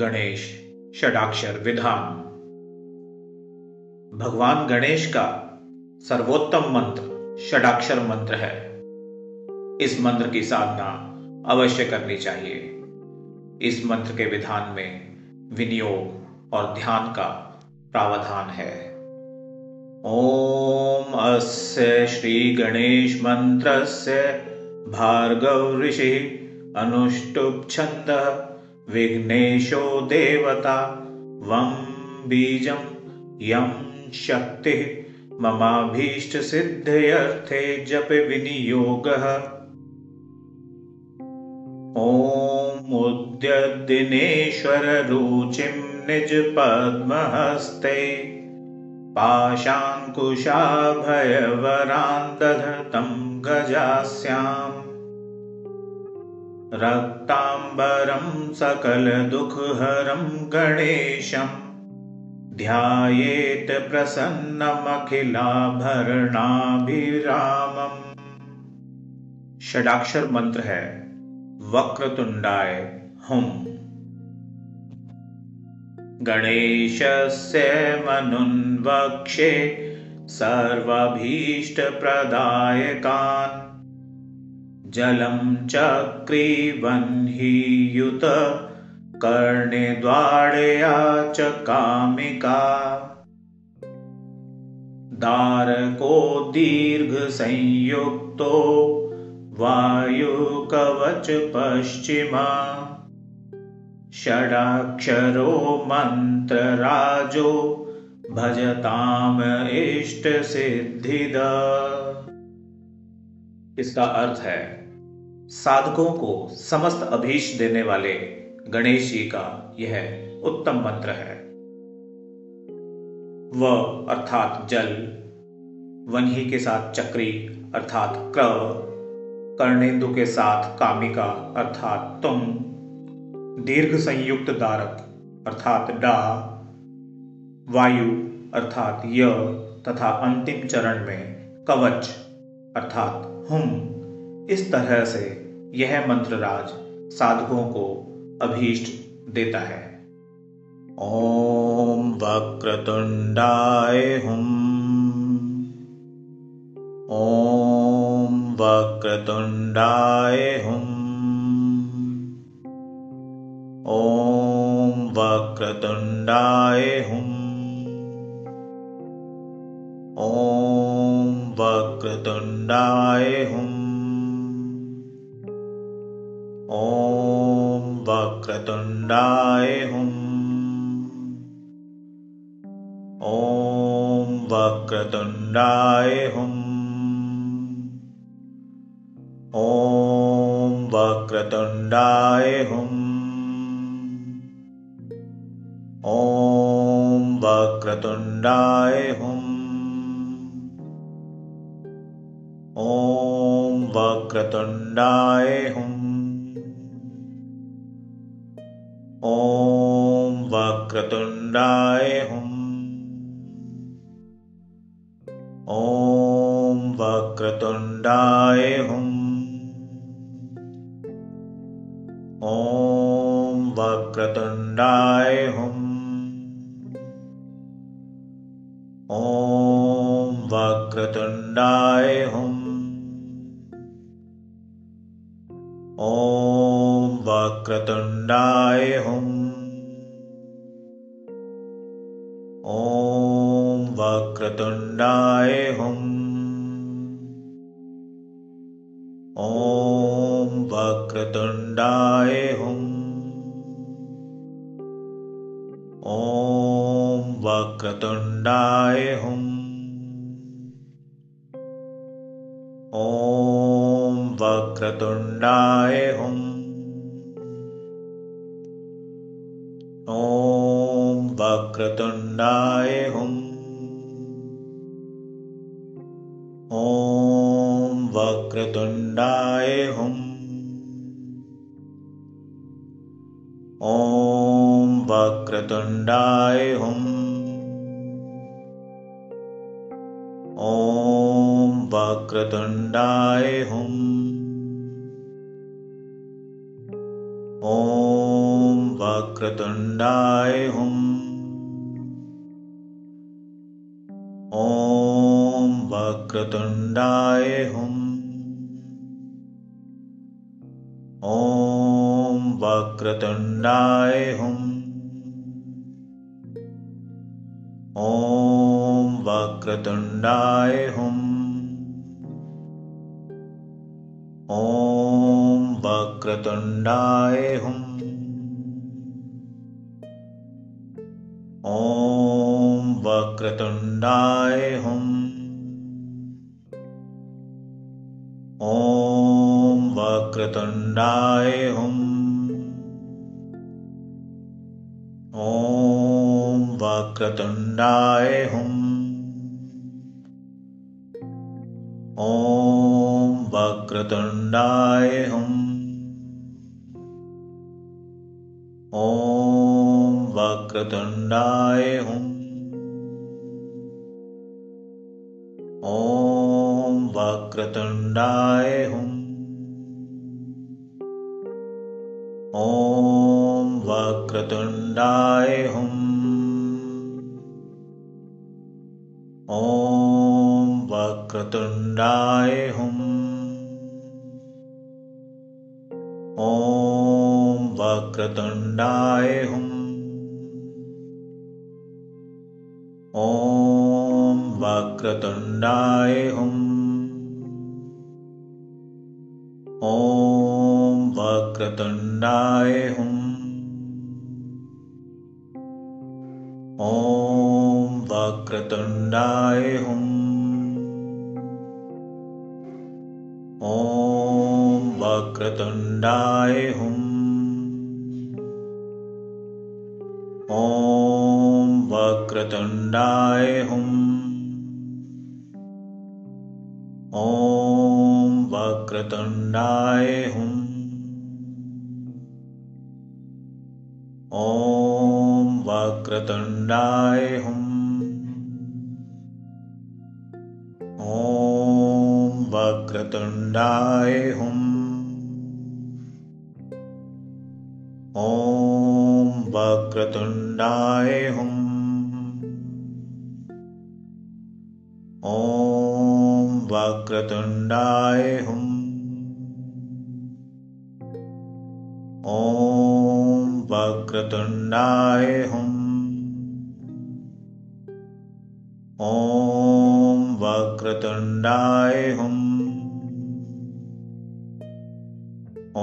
गणेश, षडाक्षर विधान। भगवान गणेश का सर्वोत्तम मंत्र, षडाक्षर मंत्र है। इस मंत्र की साधना अवश्य करनी चाहिए। इस मंत्र के विधान में विनियोग और ध्यान का प्रावधान है। ओम अस्य श्री गणेश मंत्रस्य, भार्गव ऋषि अनुष्टुप छंद विघ्नेशो देवता वं बीजं यं शक्तिः। ममाभीष्टसिद्धयर्थे जप विनियोगः। ॐ उद्यदिनेश्वररुचिं निजपद्महस्ते पाशाङ्कुशाभयवरान्दधतं गजास्याम् रक्ताम्बरं सकलदुःखहरं गणेशम् ध्यायेत् प्रसन्नमखिलाभरणाभिरामम्। षडाक्षर मंत्र है वक्रतुंडाय हुम गणेशस्य मनुन्वक्षे सर्वाभीष्टप्रदायकान्। जलं चक्रीवह्नियुत कर्णे द्वारया च कामिका दारको दीर्घसंयुक्तो वायुकवच पश्चिमा। षडाक्षरो मन्त्रराजो भजताम इष्टसिद्धिद इसका अर्थ है, साधकों को समस्त अभीष देने वाले गणेश जी का यह उत्तम मंत्र है। व अर्थात जल, वन्ही के साथ चक्री, अर्थात क्र कर्णेन्दु के साथ कामिका, अर्थात तुम, दीर्घ संयुक्त दारक, अर्थात डा, वायु, अर्थात य, तथा अंतिम चरण में कवच, अर्थात हम इस तरह से यह मंत्रराज साधकों को अभीष्ट देता है। ओम वक्रतुंडाय हुम ओम वक्रतुंडाय हुम ओम वक्रतुंडाय हुम वक्रतुण्डाय हु ॐ वक्रतुण्डाय वक्रतुण्डायुं ॐ वक्रतुण्डाय हुं ॐ वक्रतुण्डाय हुं ॐ वक्रतुण्डाय हुं वक्रतुण्डाय हुम् ॐ वक्रतुण्डाय हुम् ॐ वक्रतुण्डाय हुम् ॐ वक्रतुण्डाय हुम् ॐ वक्रतुण्डाय हुम् ॐ वक्रतुण्डाय हुम् ॐ वक्रतुण्डाय हुम् ॐ वक्रतुण्डाय हुम् ॐ वक्रतुण्डाय हुम् हुम्। ॐ वक्रतुण्डाय हुम्। ॐ वक्रतुण्डाय हुम्। ॐ वक्रतुण्डाय हुम्। ॐ वक्रतुण्डाय हुम् हुम्। ॐ वक्रतुण्डाय हुम्। ॐ वक्रतुण्डाय हुम्। ॐ वक्रतुण्डाय हुम्। ॐ वक्रतुण्डाय हुम् ॐ वक्रतुण्डाय हुम् ॐ वक्रतुण्डाय हुम् ॐ वक्रतुण्डाय हुम् ॐ वक्रतुण्डाय हुम् ॐ वक्रतुण्डाय ॐ वक्रतुण्डाय हुम् ॐ वक्रतुण्डाय हुम् ॐ वक्रतुण्डाय हुम् ॐ वक्रतुण्डाय हुम् ॐ वक्रतुण्डाय हुम् ॐ वक्रतुण्डाय हुम् ॐ वक्रतुण्डाय हुम् ॐ वक्रतुण्डाय हुम् हुम् ॐ वक्रतुण्डाय हुम् ॐ वक्रतुण्डाय हुम् ॐ वक्रतुण्डाय हुम् ॐ वक्रतुण्डाय हुम् ॐ वक्रतुण्डाय हुम् ॐ वक्रतुण्डाय हुम् ॐ वक्रतुण्डाय हुम्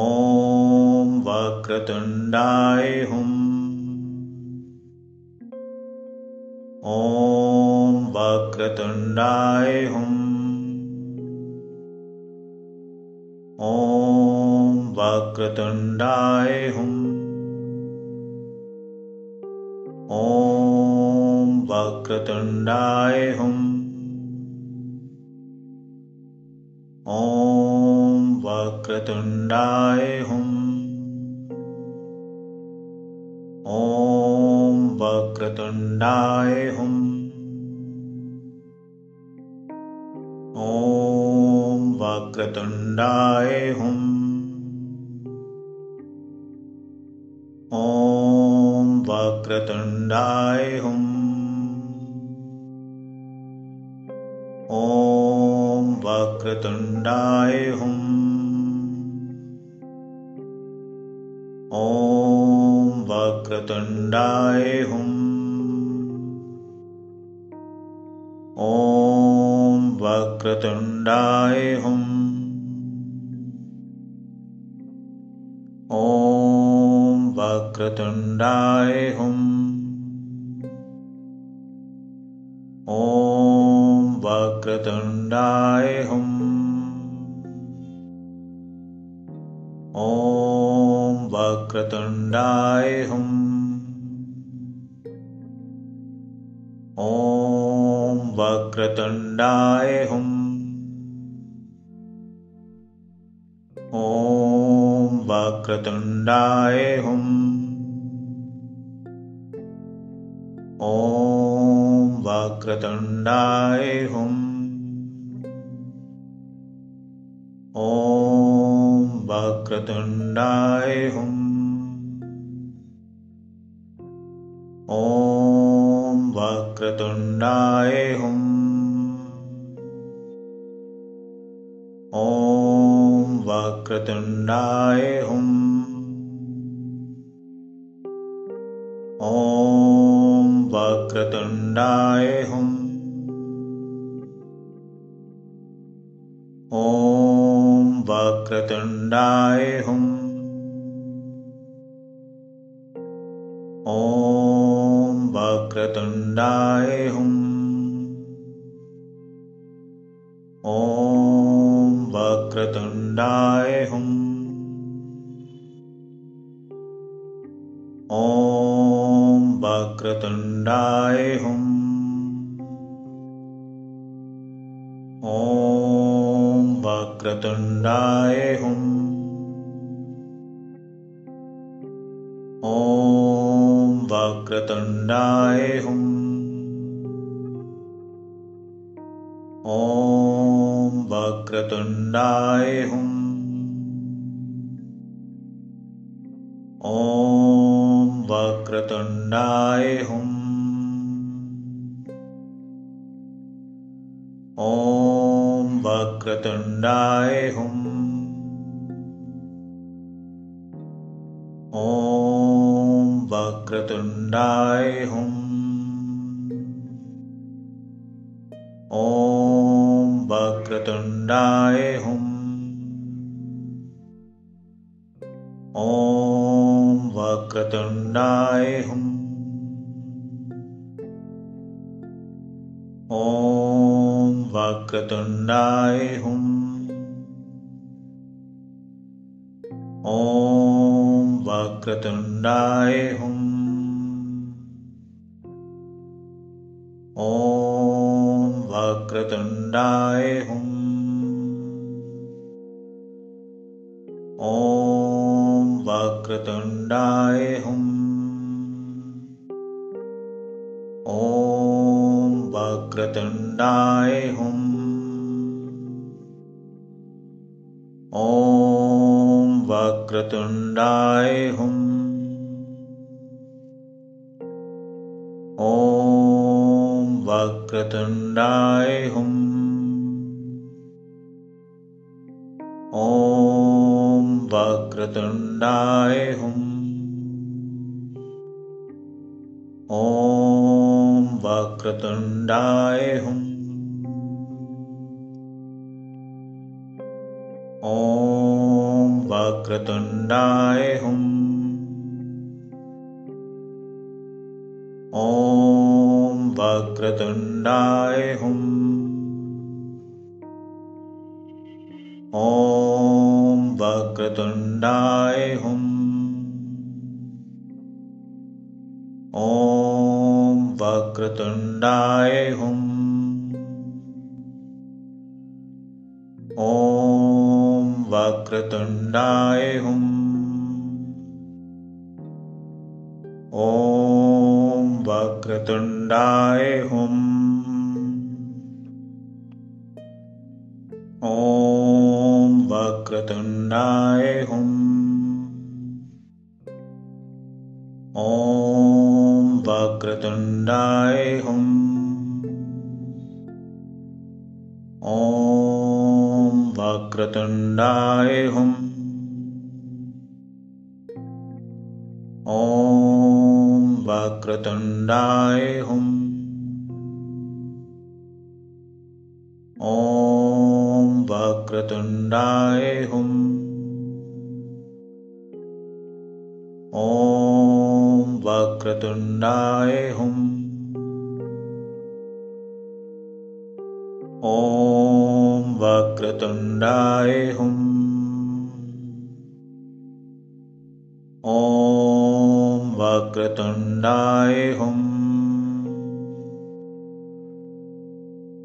ॐ वक्रतुण्डाय हुम् ॐ वक्रतुण्डाय हुम् ॐ वक्रतुण्डाय हुम् ॐ वक्रतुण्डाय हुम् ॐ वक्रतुण्डाय हुम् ॐ वक्रतुण्डाय हुम् वक्रतुण्डाय हुम् ॐ वक्रतुण्डाय हुम् ॐ वक्रतुण्डाय हुम् ॐ वक्रतुण्डाय हुम् वक्रतुण्डाय हुम् ॐ वक्रतुण्डाय हुम् ॐ वक्रतुण्डाय हुम् ॐ वक्रतुण्डाय हुम् वक्रतुण्डाय हुम्। ॐ वक्रतुण्डाय हुम्। ॐ वक्रतुण्डाय हुम्। ॐ वक्रतुण्डाय हुम्। ॐ वक्रतुण्डाय हुम्। वक्रतुण्डाय हुम्। ॐ वक्रतुण्डाय हुम्। ॐ वक्रतुण्डाय हुम्। ॐ वक्रतुण्डाय हुम् वक्रतुण्डाय हुम् ॐ वक्रतुण्डाय हुम् ॐ वक्रतुण्डाय हुम् ॐ वक्रतुण्डाय हुम् हुम् ॐ वक्रतुण्डाय हुम् ॐ वक्रतुण्डाय हुम् ॐ वक्रतुण्डाय हुम् ॐ đại hùng. Ôm vật tượng đại hùng. Ôm vật tượng đại hùng. ॐ वक्रतुण्डाय हुम् ॐ वक्रतुण्डाय हुम् वक्रतुण्डाय हुम् ॐ वक्रतुण्डाय हुम् ॐ वक्रतुण्डाय हुम् ॐ वक्रतुण्डाय हुम् ॐ हुम् ॐ वक्रतुण्डाय हुम् ॐ वक्रतुण्डाय हुम् ॐ वक्रतुण्डाय हुम् ॐ वक्रतुण्डाय हुम्। ॐ वक्रतुण्डाय हुम्। ॐ वक्रतुण्डाय हुम्। ॐ वक्रतुण्डाय हुम् हुम् ॐ वक्रतुण्डाय हुम् ॐ वक्रतुण्डाय हुम् ॐ वक्रतुण्डाय हुम् हुम् ॐ वक्रतुण्डाय हुम् ॐ वक्रतुण्डाय हुम् ॐ वक्रतुण्डाय हुम्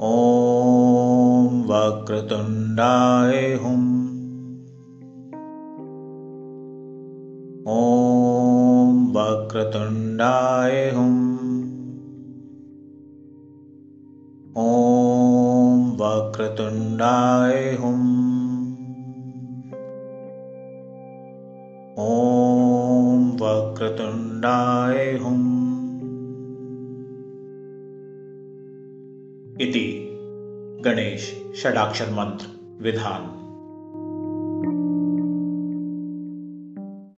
ॐ वक्रतुण्डाय हुम् ॐ वक्रतुण्डाय हुम् ॐ वक्रतुण्डाय हुम् ॐ वक्रतुण्डाय हुम् इति गणेश षडाक्षर मंत्र विधान।